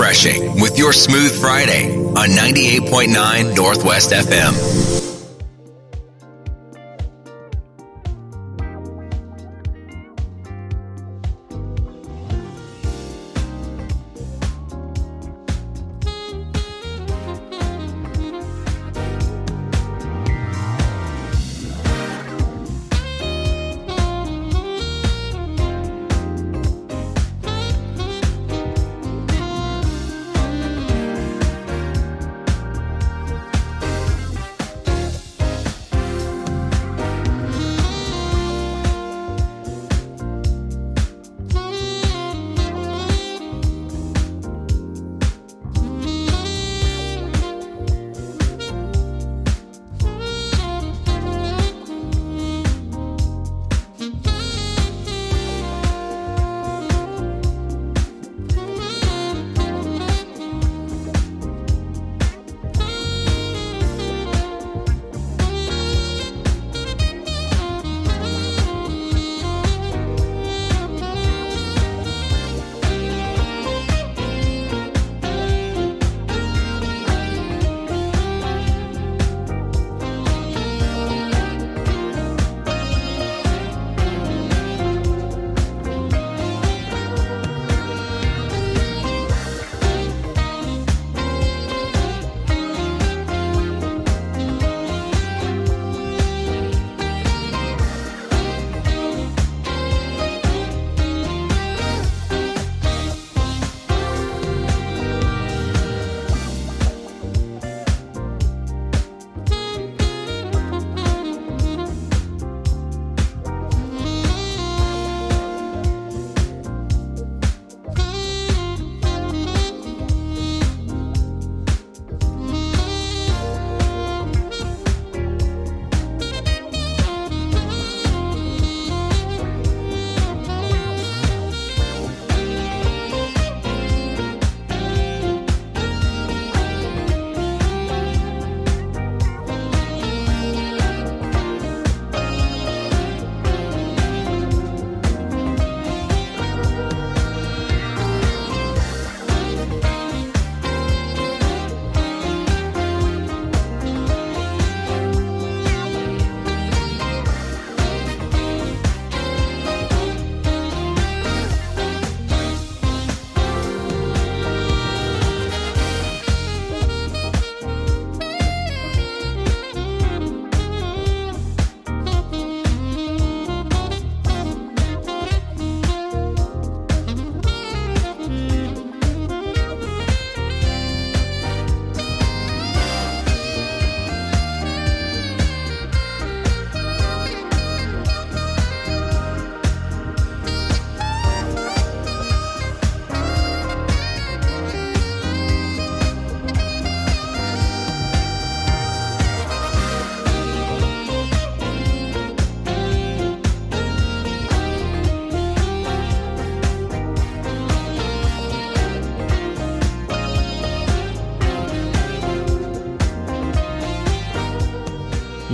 refreshing with your Smooth Friday on 98.9 Northwest FM.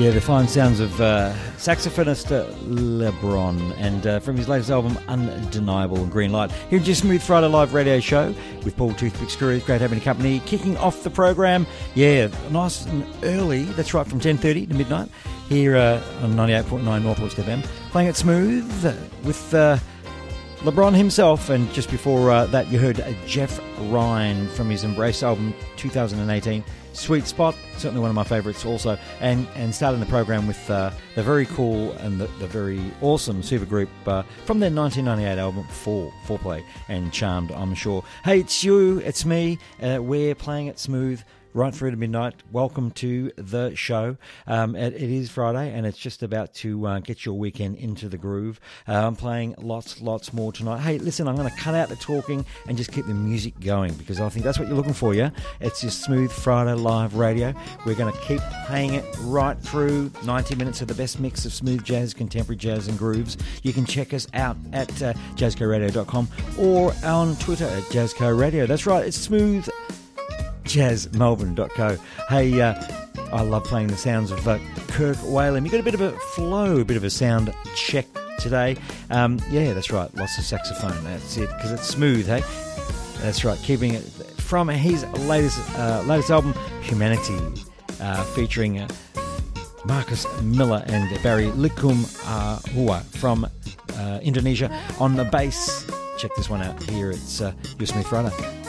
Yeah, the fine sounds of uh, saxophonist LeBron, and uh, from his latest album, Undeniable and Green Light. Here your Smooth Friday Live radio show with Paul Toothpicks Curry. Great having a company. Kicking off the program, yeah, nice and early. That's right, from 10.30 to midnight here uh, on 98.9 Northwest FM. Playing it smooth with uh, LeBron himself, and just before uh, that, you heard Jeff Ryan from his Embrace album 2018. Sweet Spot, certainly one of my favourites also, and and starting the program with uh, the very cool and the, the very awesome supergroup uh, from their 1998 album Four Fourplay and Charmed, I'm sure. Hey, it's you, it's me. Uh, we're playing it smooth right through to midnight. Welcome to the show. Um, it, it is Friday, and it's just about to uh, get your weekend into the groove. Uh, I'm playing lots, lots more tonight. Hey, listen, I'm going to cut out the talking and just keep the music going because I think that's what you're looking for, yeah? It's your smooth Friday live radio. We're going to keep playing it right through 90 minutes of the best mix of smooth jazz, contemporary jazz, and grooves. You can check us out at uh, jazzcoradio.com or on Twitter at jazzcoradio. That's right, it's smooth jazzmelbourne.co. Hey, uh, I love playing the sounds of uh, Kirk Whalum. You got a bit of a flow, a bit of a sound check today. Um, yeah, that's right. Lots of saxophone. That's it because it's smooth. Hey, That's right, keeping it from his latest uh, latest album, Humanity, uh, featuring uh, Marcus Miller and Barry Likum from uh, Indonesia on the bass. Check this one out here. It's uh, Your Friday.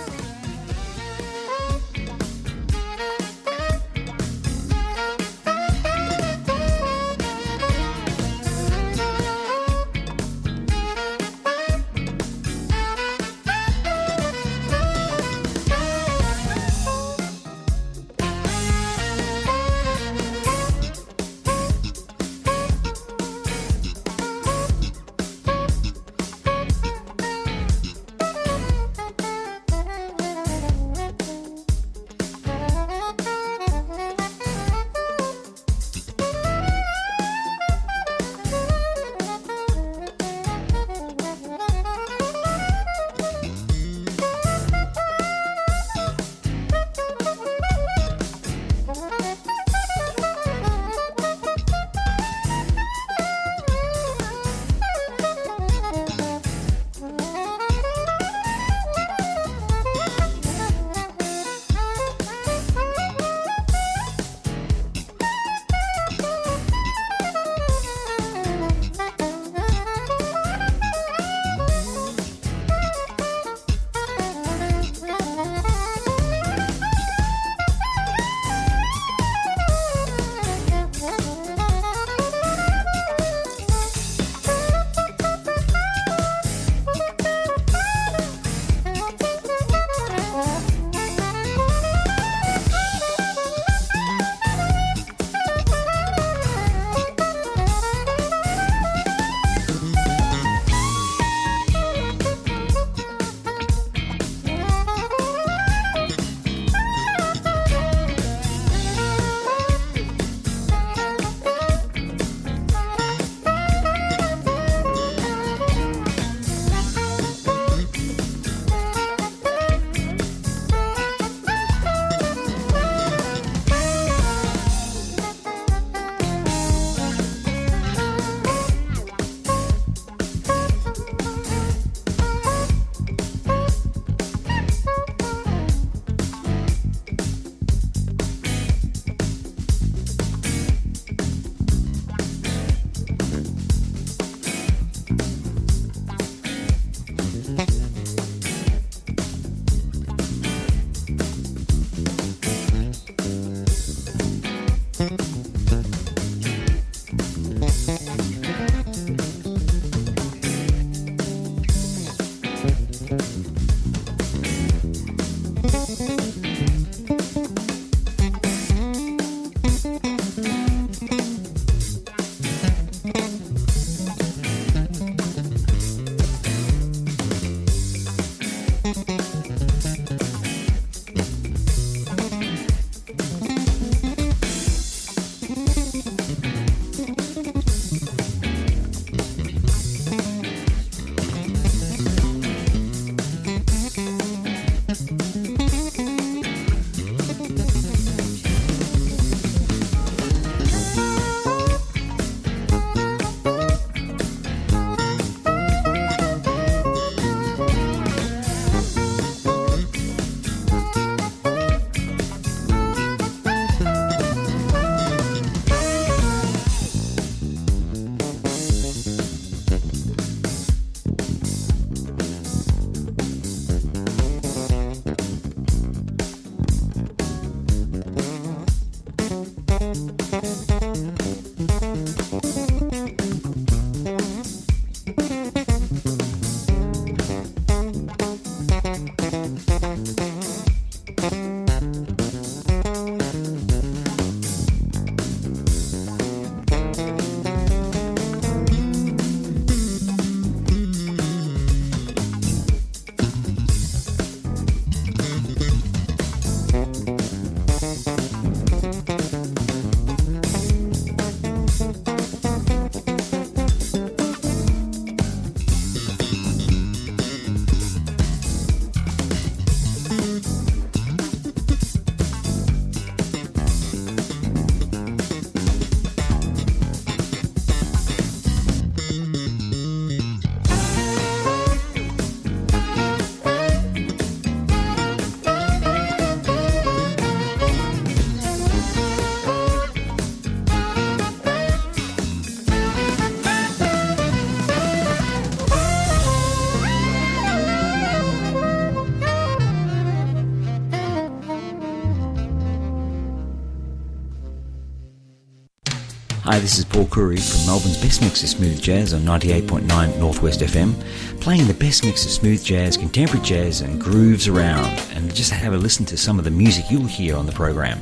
This is Paul Curry from Melbourne's Best Mix of Smooth Jazz on 98.9 Northwest FM, playing the best mix of smooth jazz, contemporary jazz, and grooves around. And just have a listen to some of the music you'll hear on the program.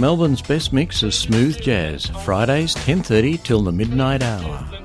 Melbourne's best mix of smooth jazz, Fridays 10:30 till the midnight hour.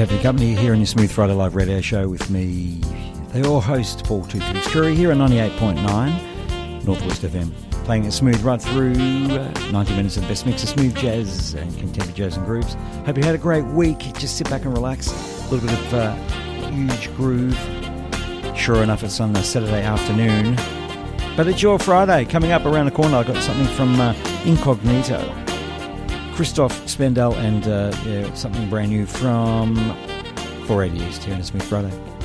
Have your company here on your Smooth Friday Live radio show with me, your host, Paul Toothpicks Curry, here on 98.9 Northwest FM. Playing it smooth right through uh, 90 minutes of the best mix of smooth jazz and contemporary jazz and grooves. Hope you had a great week. Just sit back and relax. A little bit of uh, Euge Groove. Sure enough, it's on a Saturday afternoon. But it's your Friday. Coming up around the corner, I've got something from uh, Incognito. Christoph Spendel and uh, yeah, something brand new from 480 East here on Smooth Friday.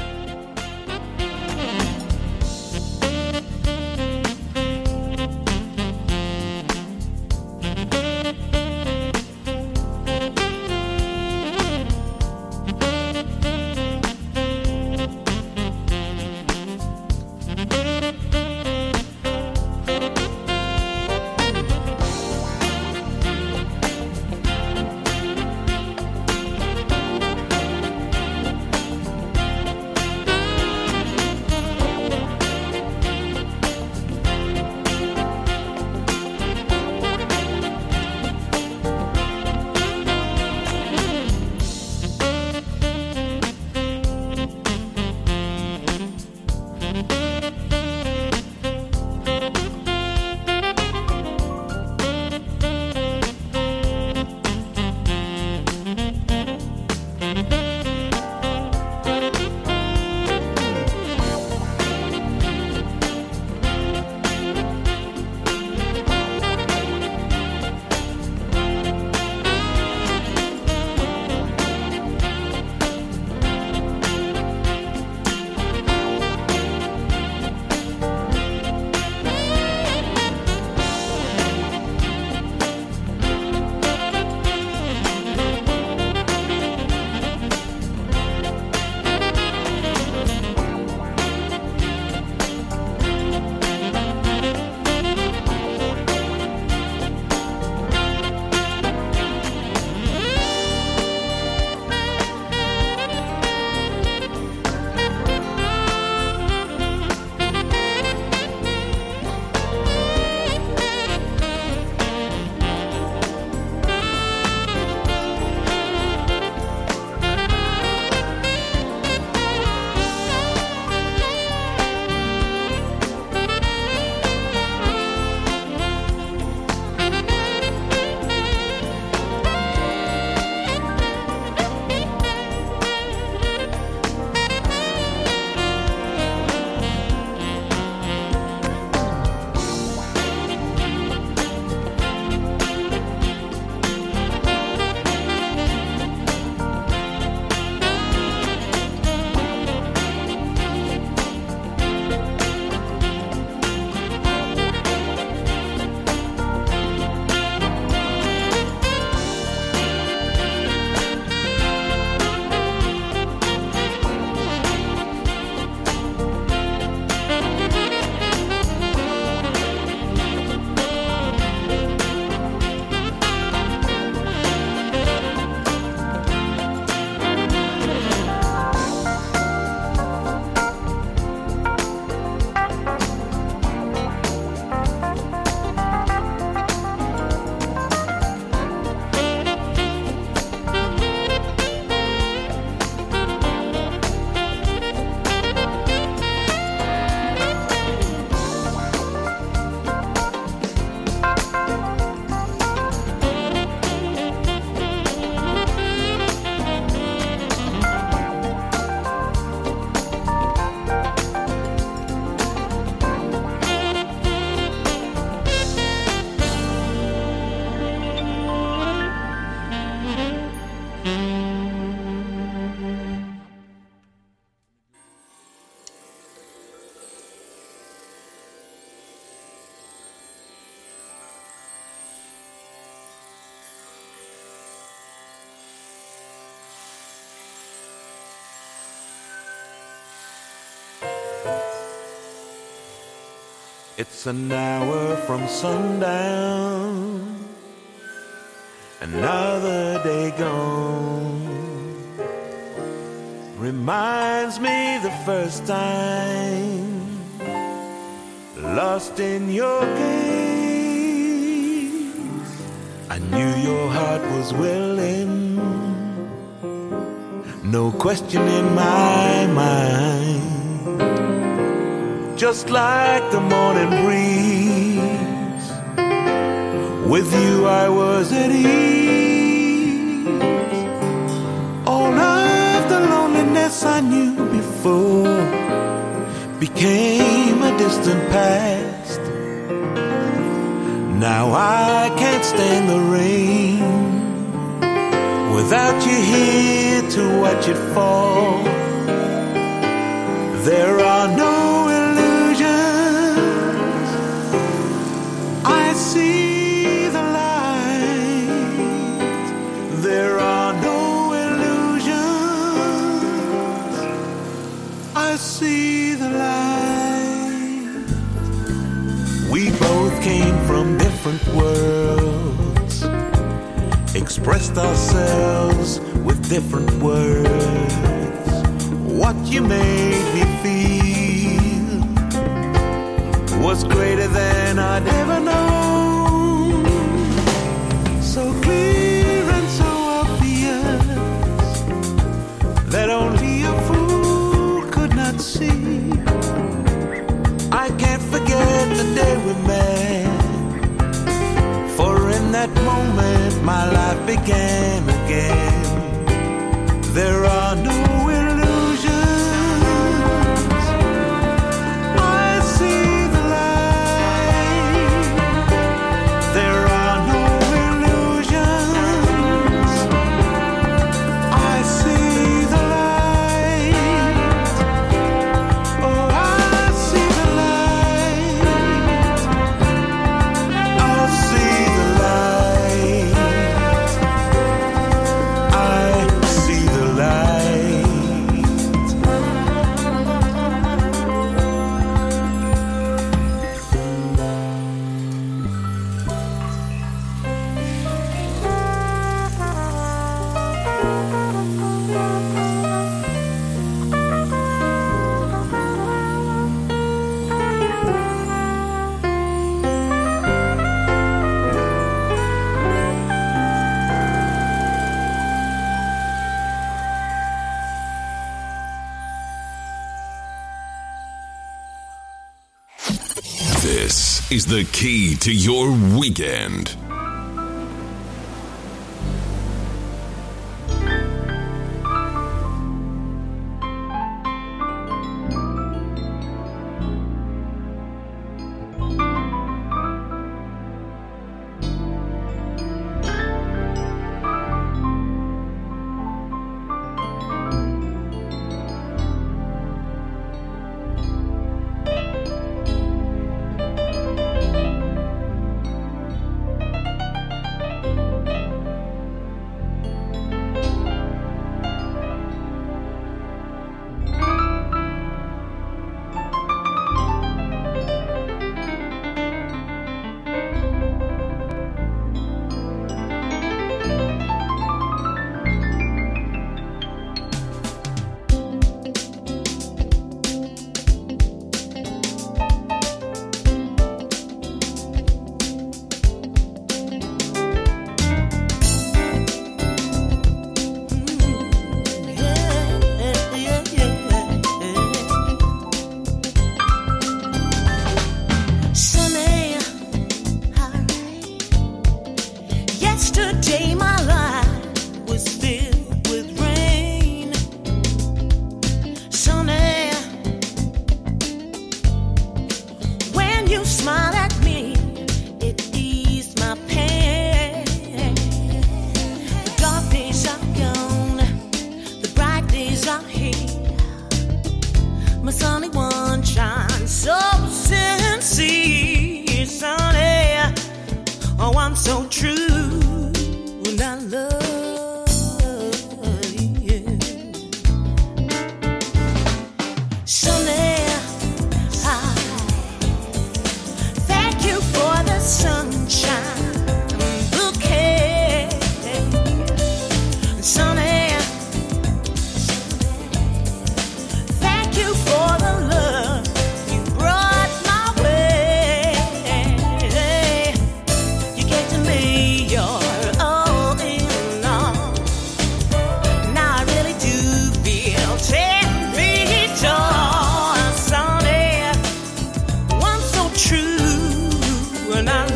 An hour from sundown, another day gone. Reminds me the first time lost in your gaze. I knew your heart was willing, no question in my mind just like the morning breeze. With you, I was at ease all of the loneliness I knew before became a distant past. Now I can't stand the rain without you here to watch it fall. There are no see the light. We both came from different worlds, expressed ourselves with different words. What you made me feel was greater than I'd ever known. So clear and so obvious that only can't forget the day we met. For in that moment, my life began again. There are This is the key to your weekend. And I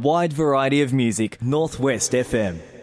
wide variety of music, Northwest FM.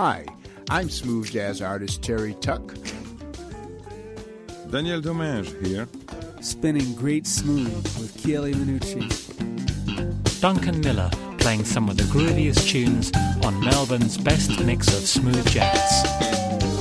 Hi, I'm smooth jazz artist Terry Tuck. Daniel Domingue here. Spinning great smooth with Chieli Minucci. Duncan Miller playing some of the grooviest tunes on Melbourne's best mix of smooth jazz.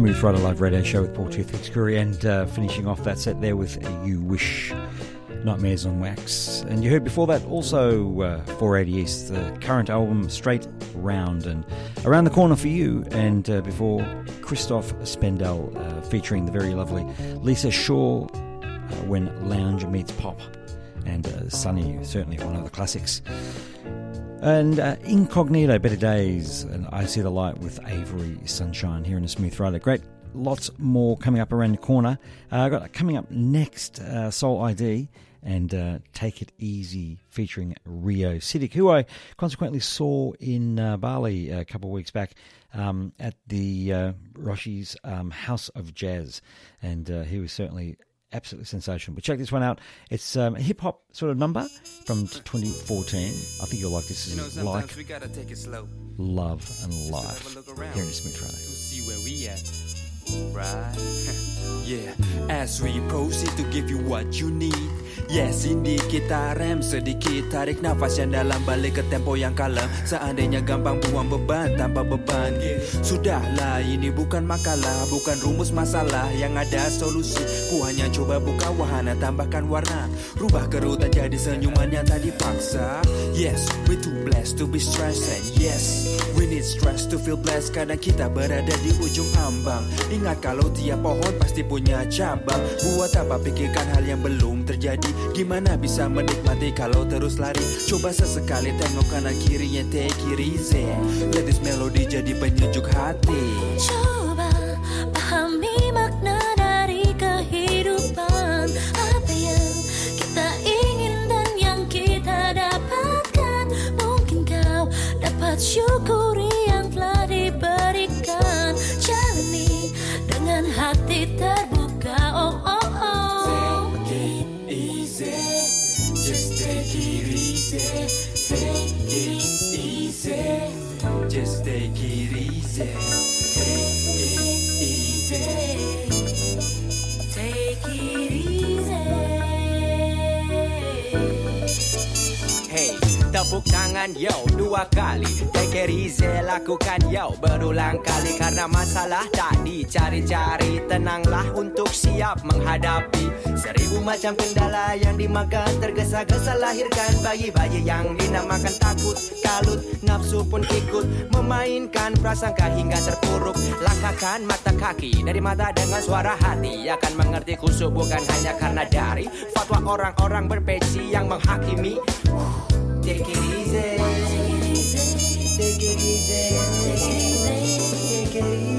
Smooth Friday Live Radio Show with Paul Toothpicks Curry and uh, finishing off that set there with You Wish Nightmares on Wax. And you heard before that also uh, 480 East, the current album Straight Round and Around the Corner for You. And uh, before Christoph Spendel uh, featuring the very lovely Lisa Shaw uh, when Lounge Meets Pop. And uh, Sunny, certainly one of the classics. And uh, Incognito, Better Days, and I See the Light with Avery Sunshine here in a Smooth Friday. Great, lots more coming up around the corner. Uh, got coming up next uh, Soul ID and uh, Take It Easy featuring Rio Sidik, who I consequently saw in uh, Bali a couple of weeks back um, at the uh, Roshi's um, House of Jazz. And he was certainly absolutely sensational. But check this one out. It's um, a hip hop sort of number from 2014. I think you'll like this. You Is know, like we gotta take it slow. love and life have a look here in Smooth Friday. To see where we at. Right? yeah, as we proceed to give you what you need. Yes, indeed kita rem sedikit. Tarik nafas yang dalam balik ke tempo yang kalem. Seandainya gampang buang beban tanpa beban. Sudahlah ini bukan makalah Bukan rumus masalah. Yang ada solusi Ku hanya coba buka wahana tambahkan warna. Rubah kerutan jadi senyuman yang tak dipaksa. Yes, we too blessed to be stressed. And yes, we need stress to feel blessed. Kadang kita berada di ujung ambang. Ingat kalau tiap pohon pasti punya cabang. Buat apa pikirkan hal yang belum terjadi Gimana bisa menikmati kalau terus lari? Coba sesekali tengok kanan kirinya take it easy. Let this melody jadi penyejuk hati. Coba pahami makna dari kehidupan. Apa yang kita ingin dan yang kita dapatkan? Mungkin kau dapat syukuri tepuk tangan yo dua kali. Take it easy lakukan yo berulang kali. Karena masalah tak dicari-cari. Tenanglah untuk siap menghadapi Seribu macam kendala yang dimakan. Tergesa-gesa lahirkan bayi-bayi yang dinamakan takut Kalut, nafsu pun ikut Memainkan prasangka hingga terpuruk. Langkahkan mata kaki dari mata dengan suara hati. Akan mengerti kusuk bukan hanya karena dari Fatwa orang-orang berpeci yang menghakimi Take it easy. Take it easy. Take it easy.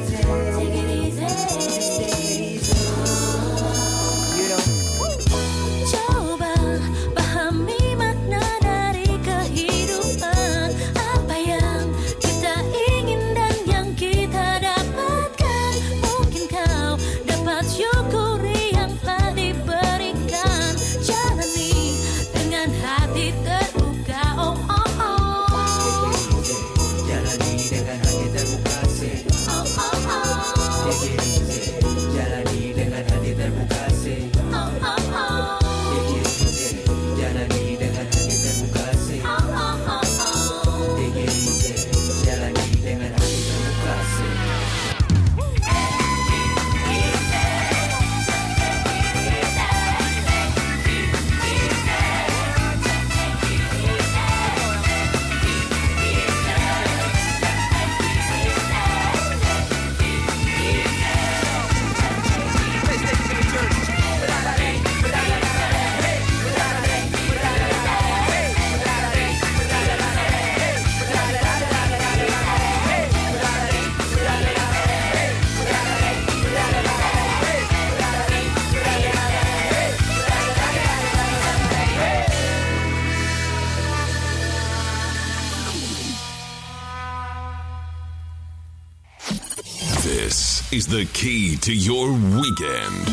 The key to your weekend.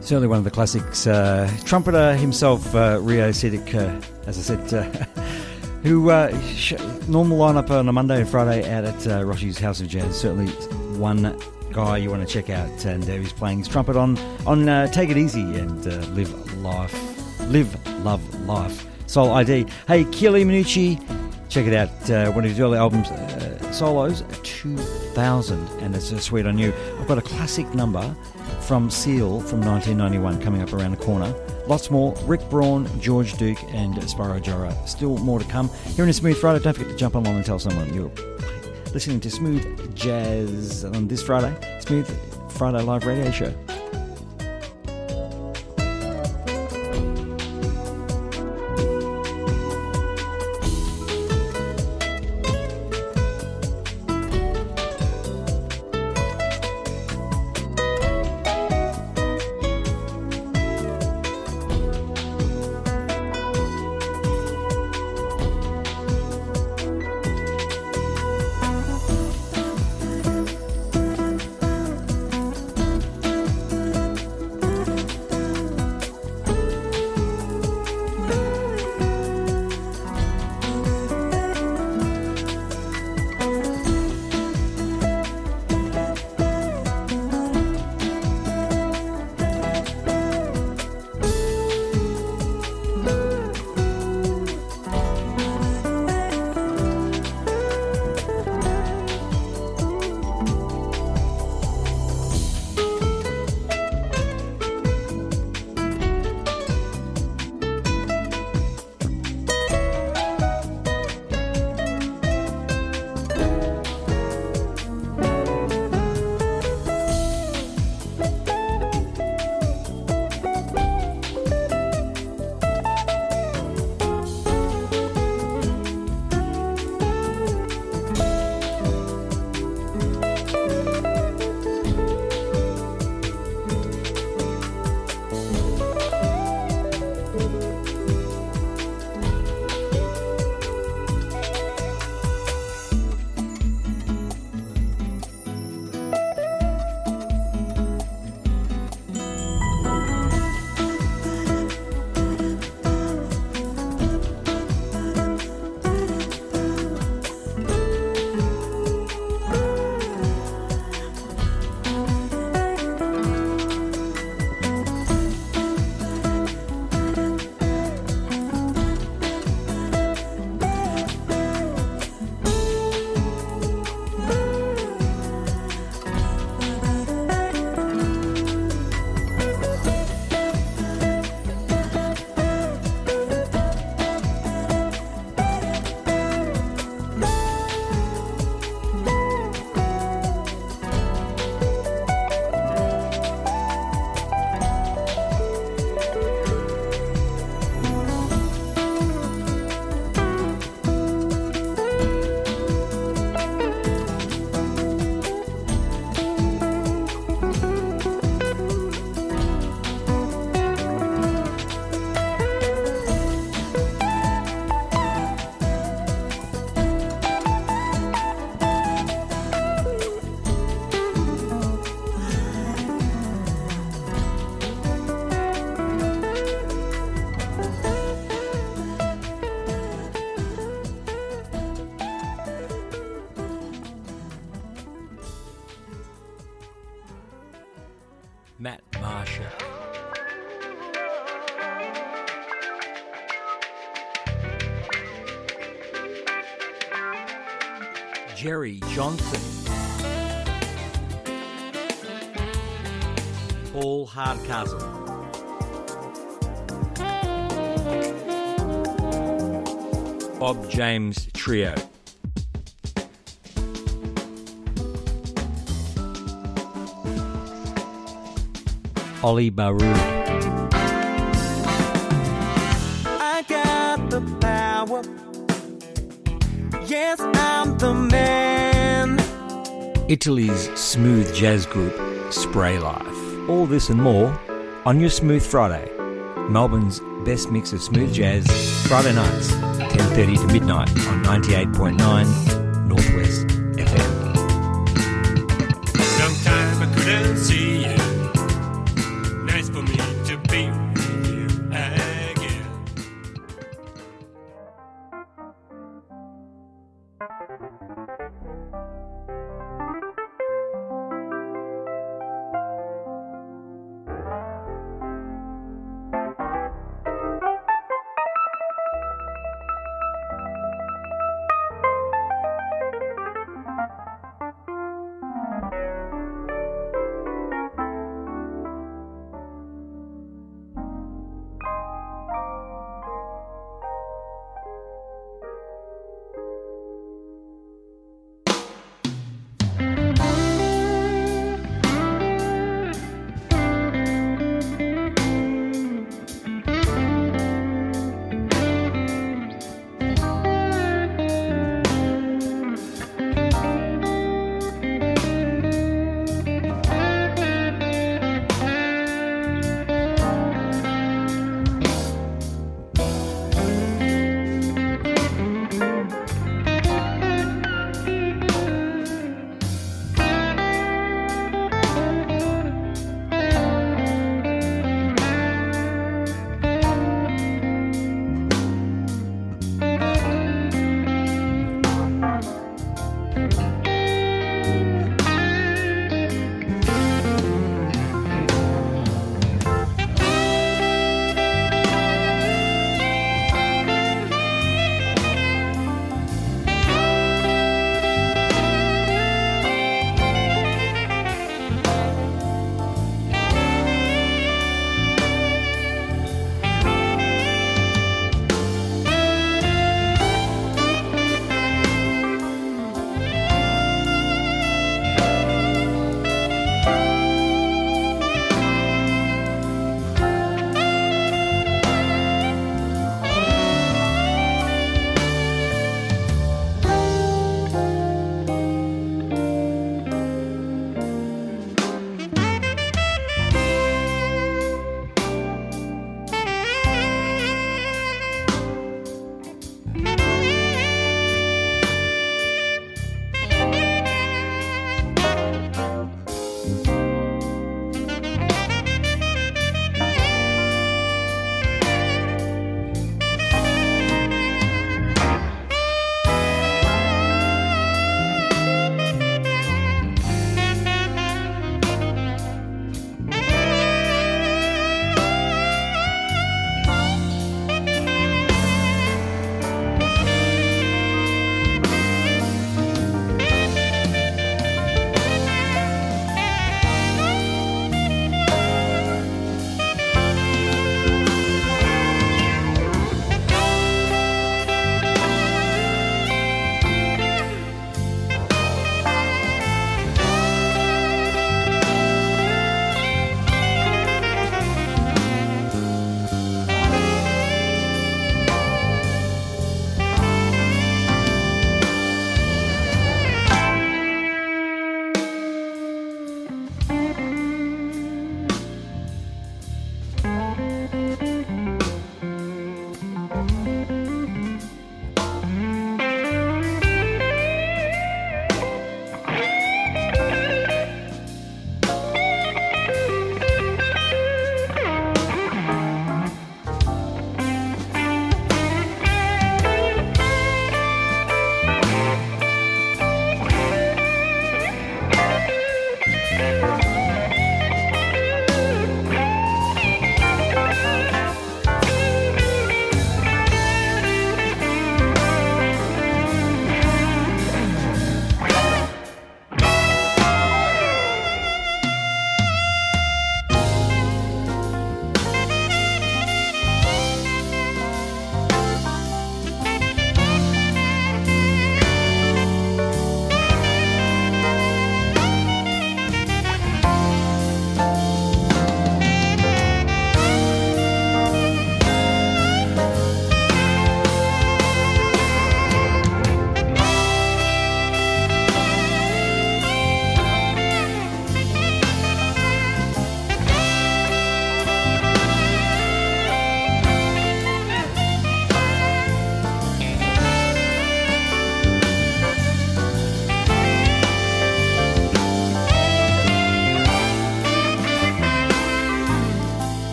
Certainly one of the classics. Uh, trumpeter himself, uh, Rio Sidik, uh, as I said, uh, who uh, sh- normal lineup on a Monday and Friday out at uh, Roshi's House of Jazz. Certainly one guy you want to check out, and uh, he's playing his trumpet on on uh, Take It Easy and uh, Live Life, Live Love Life. Soul ID. Hey, Chieli Minucci, check it out. Uh, one of his early albums, uh, solos, 2000, and it's a sweet on you. I've got a classic number from Seal from 1991 coming up around the corner. Lots more. Rick Braun, George Duke, and Spyro Gyra. Still more to come. Here in a Smooth Friday, don't forget to jump along and tell someone you're listening to Smooth Jazz on this Friday. Smooth Friday Live Radio Show. Jerry Johnson. Paul Hardcastle. Bob James Trio. Ollie Baroud. Yes, I'm the man. Italy's smooth jazz group Spray Life. All this and more on your Smooth Friday. Melbourne's best mix of smooth jazz, Friday nights, 10.30 to midnight on 98.9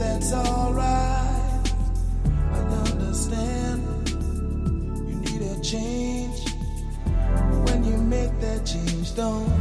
that's alright. I understand you need a change. When you make that change, don't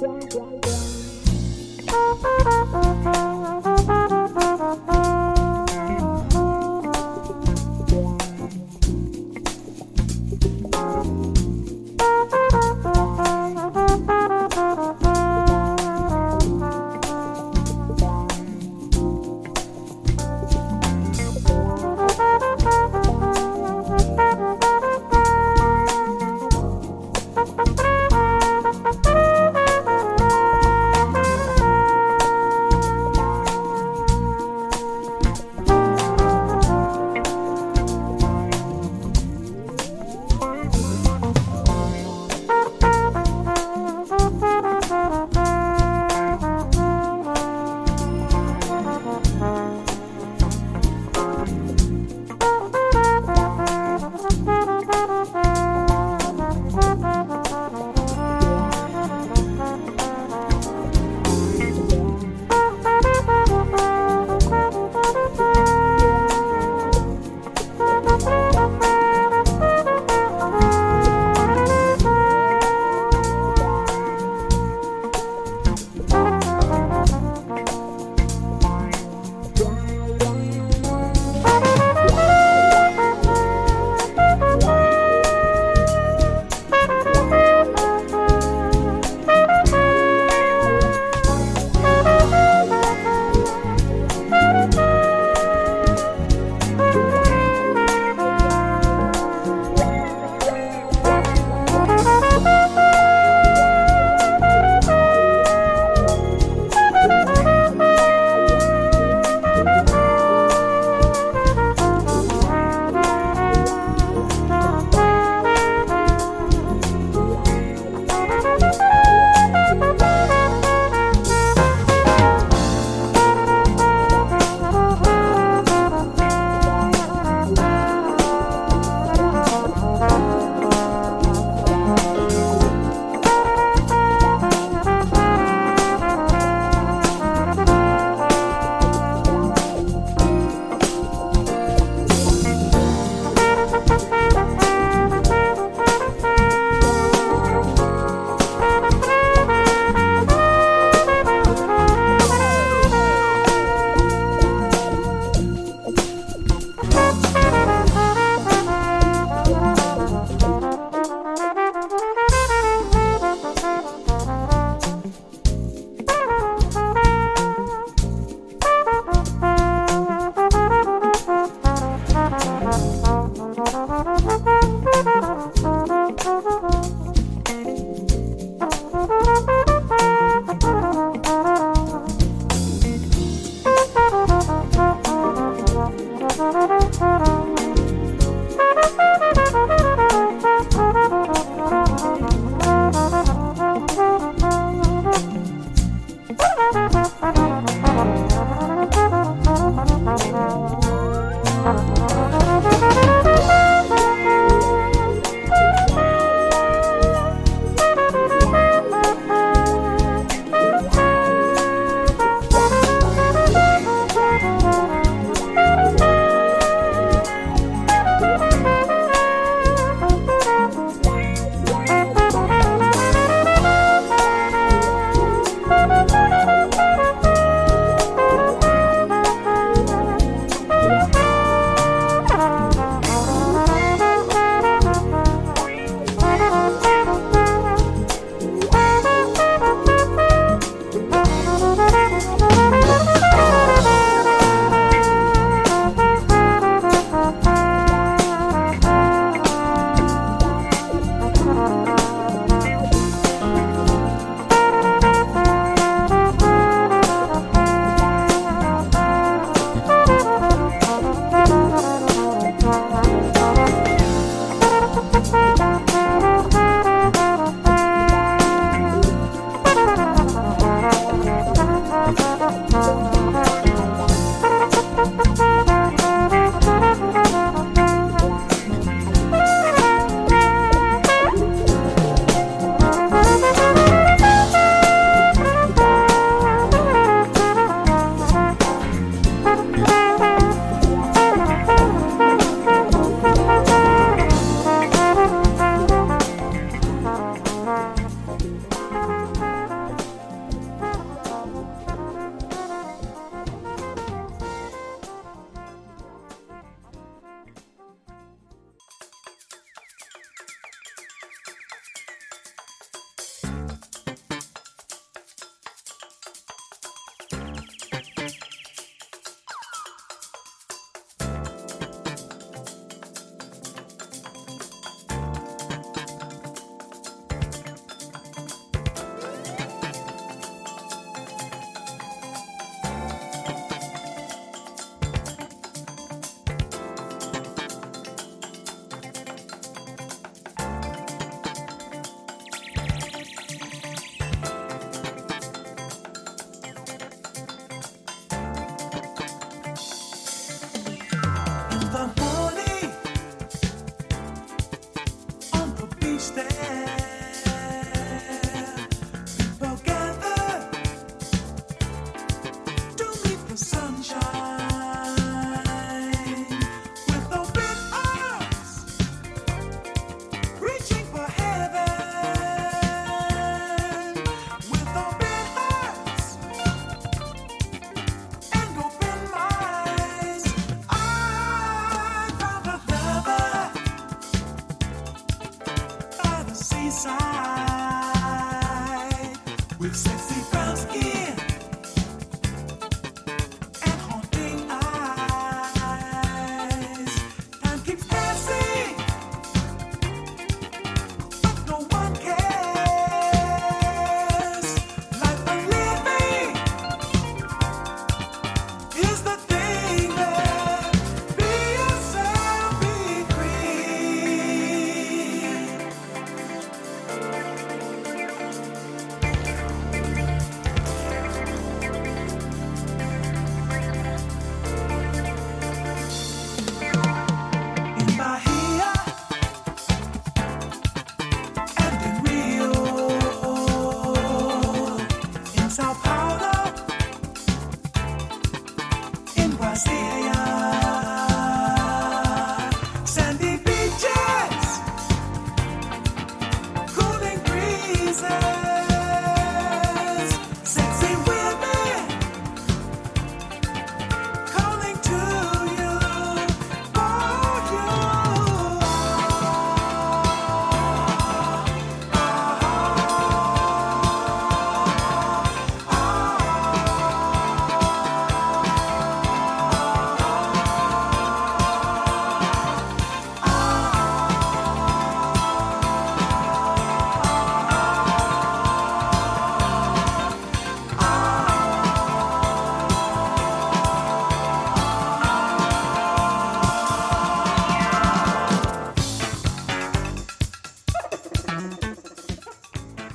Yeah, yeah, yeah.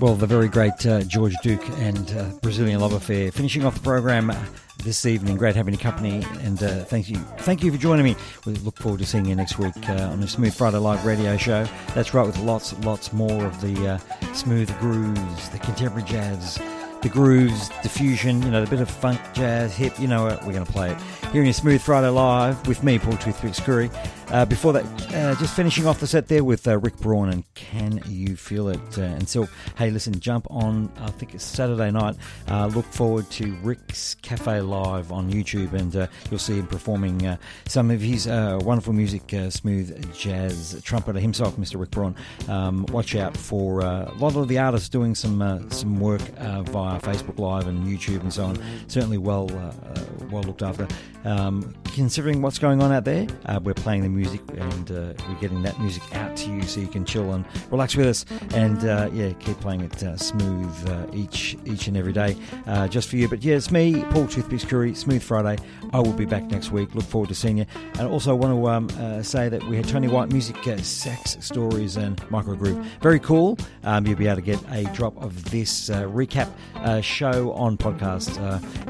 Well, the very great uh, George Duke and uh, Brazilian Love Affair finishing off the program uh, this evening. Great having you company, and uh, thank you, thank you for joining me. We look forward to seeing you next week uh, on the Smooth Friday Live Radio Show. That's right, with lots, lots more of the smooth grooves, the contemporary jazz, the grooves, the fusion, you know, the bit of funk, jazz, hip. You know, what, we're going to play it here in your Smooth Friday Live with me, Paul Toothpicks Curry. Uh, before that, uh, just finishing off the set there with uh, Rick Braun and Can You Feel It? Uh, and so, hey, listen, jump on, I think it's Saturday night. Uh, look forward to Rick's Cafe Live on YouTube, and uh, you'll see him performing some of his wonderful music, smooth jazz trumpeter himself, Mr. Rick Braun. Um, watch out for a lot of the artists doing some some work via Facebook Live and YouTube and so on. Certainly well well looked after. Um, considering what's going on out there, we're playing the music and uh, we're getting that music out to you so you can chill and relax with us. And uh, yeah, keep playing it uh, smooth uh, each each and every day, uh, just for you. But yeah, it's me, Paul Toothpicks Curry, Smooth Friday. I will be back next week. Look forward to seeing you. And also want to um, uh, say that we had Tony White Music, Sex Stories, and Microgroove. Very cool. Um, you'll be able to get a drop of this recap show on podcast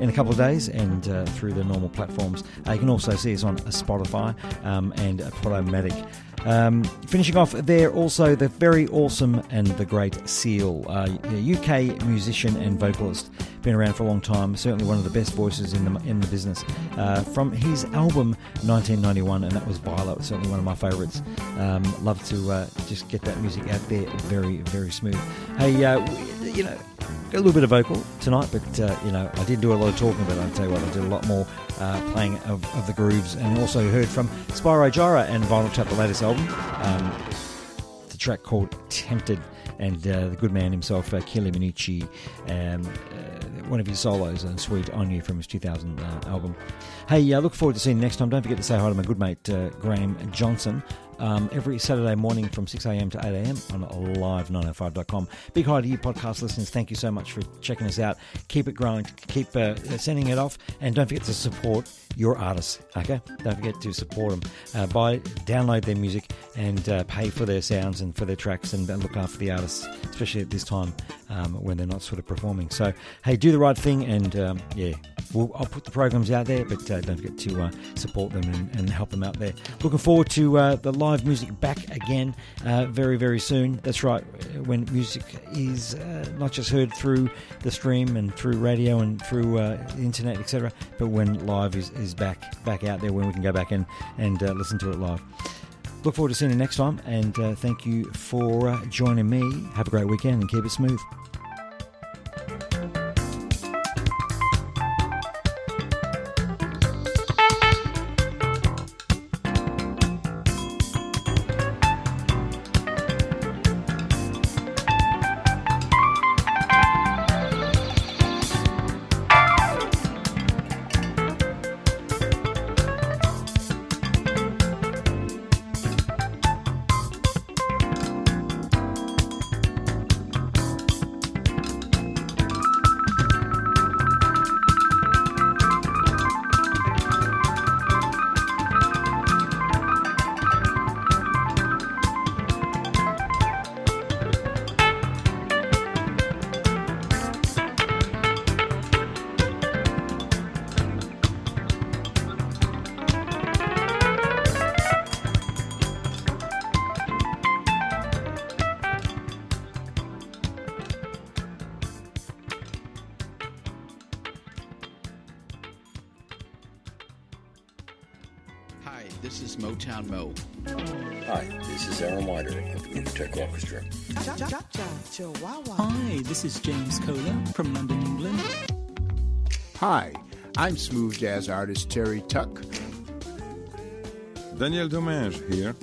in a couple of days and through the normal platforms. You can also see us on Spotify um, and Podomatic. Um, finishing off there, also the very awesome and the great Seal, uh, UK musician and vocalist, been around for a long time. Certainly one of the best voices in the in the business. Uh, from his album 1991, and that was Violet, certainly one of my favourites. Um, love to uh, just get that music out there, very very smooth. Hey, uh, you know, a little bit of vocal tonight, but uh, you know, I did do a lot of talking, but I'll tell you what, I did a lot more uh, playing of, of the grooves, and also heard from Spyro Gyra and Vinyl the latest album. Um, the track called Tempted, and uh, the good man himself, uh, Chieli Minucci, um, uh, one of his solos and Sweet On You from his 2000 uh, album. Hey, uh, look forward to seeing you next time. Don't forget to say hi to my good mate uh, Graham Johnson. Um, every Saturday morning from 6am to 8am on live905.com. Big hi to you podcast listeners. Thank you so much for checking us out. Keep it growing. Keep uh, sending it off. And don't forget to support your artists. Okay? Don't forget to support them. Uh, buy, download their music and uh, pay for their sounds and for their tracks and, look after the artists, especially at this time um, when they're not sort of performing. So, hey, do the right thing, and um, yeah, we'll, I'll put the programs out there, but uh, don't forget to uh, support them and, and, help them out there. Looking forward to uh, the live music back again uh, very, very soon. That's right, when music is not just heard through the stream and through radio and through the internet, etc., but when live is, is back back out there, when we can go back and, and listen to it live. Look forward to seeing you next time, and uh, thank you for uh, joining me. Have a great weekend and keep it smooth. Smooth jazz artist Terry Tuck. Daniel Domingue here.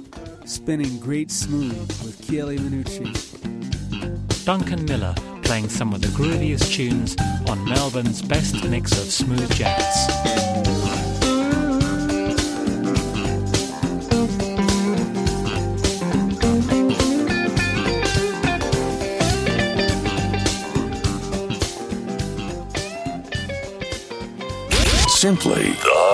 Spinning great smooth with Chieli Minucci. Duncan Miller playing some of the grooviest tunes on Melbourne's best mix of smooth jazz. Simply the